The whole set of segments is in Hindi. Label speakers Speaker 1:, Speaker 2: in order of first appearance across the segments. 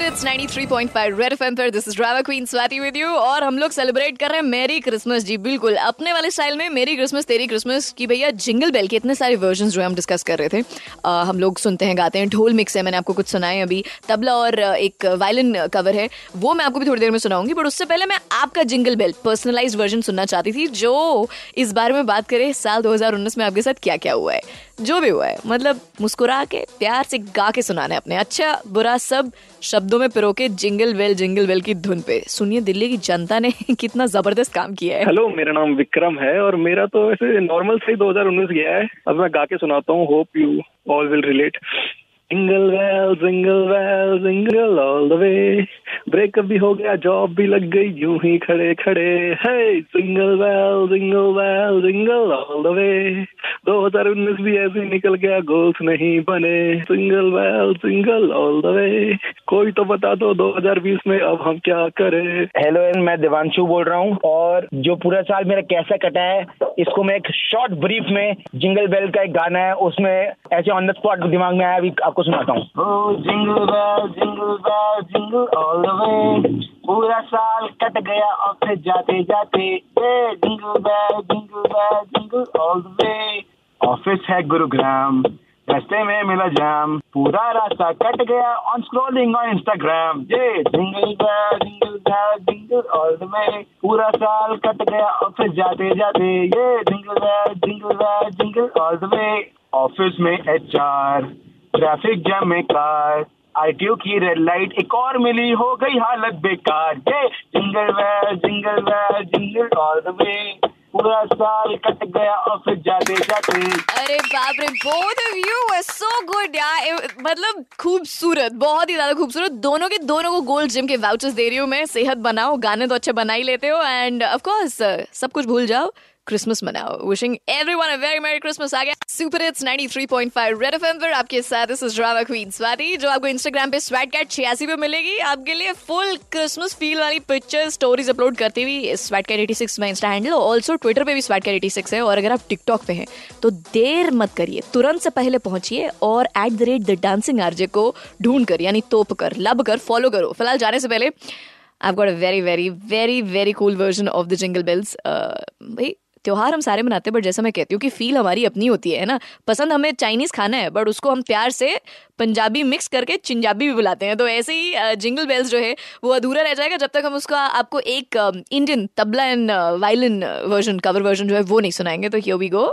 Speaker 1: सुपर इट्स 93.5 रेड एफएम पर this is drama queen Swati with you और हम लोग सेलिब्रेट कर रहे हैं मेरी क्रिसमस जी बिल्कुल अपने वाले स्टाइल में मेरी क्रिसमस तेरी क्रिसमस की भैया जिंगल बेल के इतने सारे वर्जन जो है हम डिस्कस कर रहे थे। आ, हम लोग सुनते हैं गाते हैं ढोल मिक्स है मैंने आपको कुछ सुनाए अभी। तबला और एक वायलिन कवर है वो मैं आपको भी थोड़ी देर में सुनाऊँगी बट उससे पहले मैं आपका जिंगल बेल पर्सनलाइज वर्जन सुनना चाहती थी जो इस बारे में बात करें साल दो में आपके साथ क्या क्या हुआ है जो भी हुआ है मतलब मुस्कुरा के प्यार से गा के सुनाना है अपने। अच्छा बुरा सब शब्दों में पिरो के जिंगल वेल जिंगल वेल की धुन पे। सुनिए, दिल्ली की जनता ने कितना ज़बरदस्त काम किया है।
Speaker 2: हेलो, मेरा नाम विक्रम है और मेरा तो वैसे नॉर्मल से ही 2019 गया है। अब मैं गा के सुनाता हूँ। Hope you all will relate jingle bell jingle bell jingle all the way breakup भी हो गया जॉब भी लग गई, यूँ ही खड़े खड़े है jingle bell jingle bell jingle all the way 2019 भी ऐसे ही निकल गया गोल्स नहीं बने। Single bell single all the way कोई तो बता दो 2020 में अब हम क्या करें।
Speaker 3: हेलो मैं दिवांशु बोल रहा हूँ। और जो पूरा साल मेरा कैसा कटा है इसको मैं एक शॉर्ट ब्रीफ में जिंगल बेल का एक गाना है उसमें ऐसे ऑन द स्पॉट दिमाग में आया अभी आपको सुनाता हूँ। Jingle bell jingle bell jingle all the way पूरा साल कट गया और फिर जाते जाते jingle bell jingle bell jingle all the way office है गुरुग्राम, रास्ते में मिला जाम। पूरा रास्ता कट गया ऑन स्क्रॉलिंग ऑन इंस्टाग्राम ये jingle jingle jingle all the way पूरा साल कट गया ऑफ़िस जाते जाते। ये jingle jingle jingle all the way office में एच आर ट्रैफ़िक जैम में कार आईटीओ की रेड लाइट एक और मिली, हो गई हालत बेकार। ये jingle jingle jingle all the way पूरा साल कट गया जाते जाते
Speaker 1: अरे बाप रे both of you were so good यार। मतलब खूबसूरत, बहुत ही ज़्यादा खूबसूरत। दोनों के, दोनों को गोल्ड जिम के वाउचर्स दे रही हूँ मैं। सेहत बनाओ, गाने तो अच्छे बना ही लेते हो। एंड ऑफ़ कोर्स सब कुछ भूल जाओ। क्रिसमस मनाओ। Wishing everyone a very merry Christmas आ गया सुपर हिट्स 93.5 रेड एफएम पर आपके साथ this is drama queen Swati जो आपको इंस्टाग्राम पे स्वैट कैट 86 पे मिलेगी। आपके लिए फुल क्रिसमस फील वाली पिक्चर स्टोरीज अपलोड करती हुई स्वैट कैट 86 में इंस्टा हैंडल ऑल्सो ट्विटर पे भी स्वैट कैट 86 है। और अगर आप टिकटॉक पे हैं तो देर मत करिए। तुरंत से पहले पहुंचिए और at the rate the dancing RJ को ढूंढ कर यानी तोप कर लब कर फॉलो करो। फ़िलहाल जाने से पहले I've got a very, very, very, very cool version of the Jingle Bells. Uh, भाई त्योहार हम सारे मनाते हैं बट जैसा मैं कहती हूँ कि फील हमारी अपनी होती है ना? पसंद हमें चाइनीज़ खाना है बट उसको हम प्यार से पंजाबी मिक्स करके चिंजाबी भी बुलाते हैं। तो ऐसे ही जिंगल बेल्स जो है, वो अधूरा रह जाएगा जब तक हम उसका, आपको एक Indian tabla and violin version cover version जो है वो नहीं सुनाएँगे। तो here we go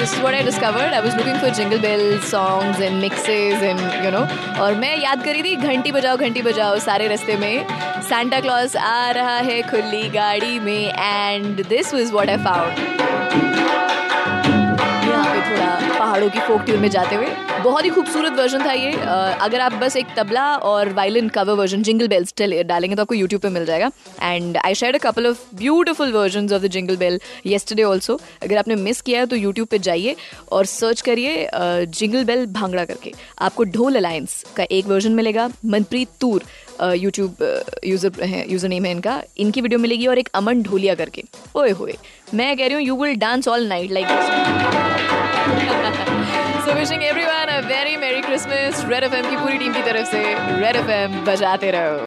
Speaker 1: this is what I discovered. I was looking for jingle bell songs and mixes and you know और मैं याद करी थी घंटी बजाओ घंटी बजाओ सारे रास्ते में सैंटा क्लॉज आ रहा है खुली गाड़ी में and this was what I found थोड़ा पहाड़ों की फोक ट्यून में जाते हुए। बहुत ही खूबसूरत वर्जन था ये। अगर आप बस एक तबला और violin cover version jingle bells डालेंगे तो आपको यूट्यूब पे मिल जाएगा। And I share a couple of beautiful version of the jingle bell yesterday also अगर आपने मिस किया है तो यूट्यूब पे जाइए और सर्च करिए जिंगल बेल भांगड़ा करके। आपको ढोल अलायंस का एक वर्जन मिलेगा, मनप्रीत तूर यूट्यूब यूज़र है यूज़र नेम है इनका। इनकी वीडियो मिलेगी और एक अमन ढोलिया करके। ओए होए, मैं कह रही हूँ you will dance all night like so wishing everyone a very merry Christmas red FM की पूरी टीम की तरफ़ से रेड एफएम बजाते रहो।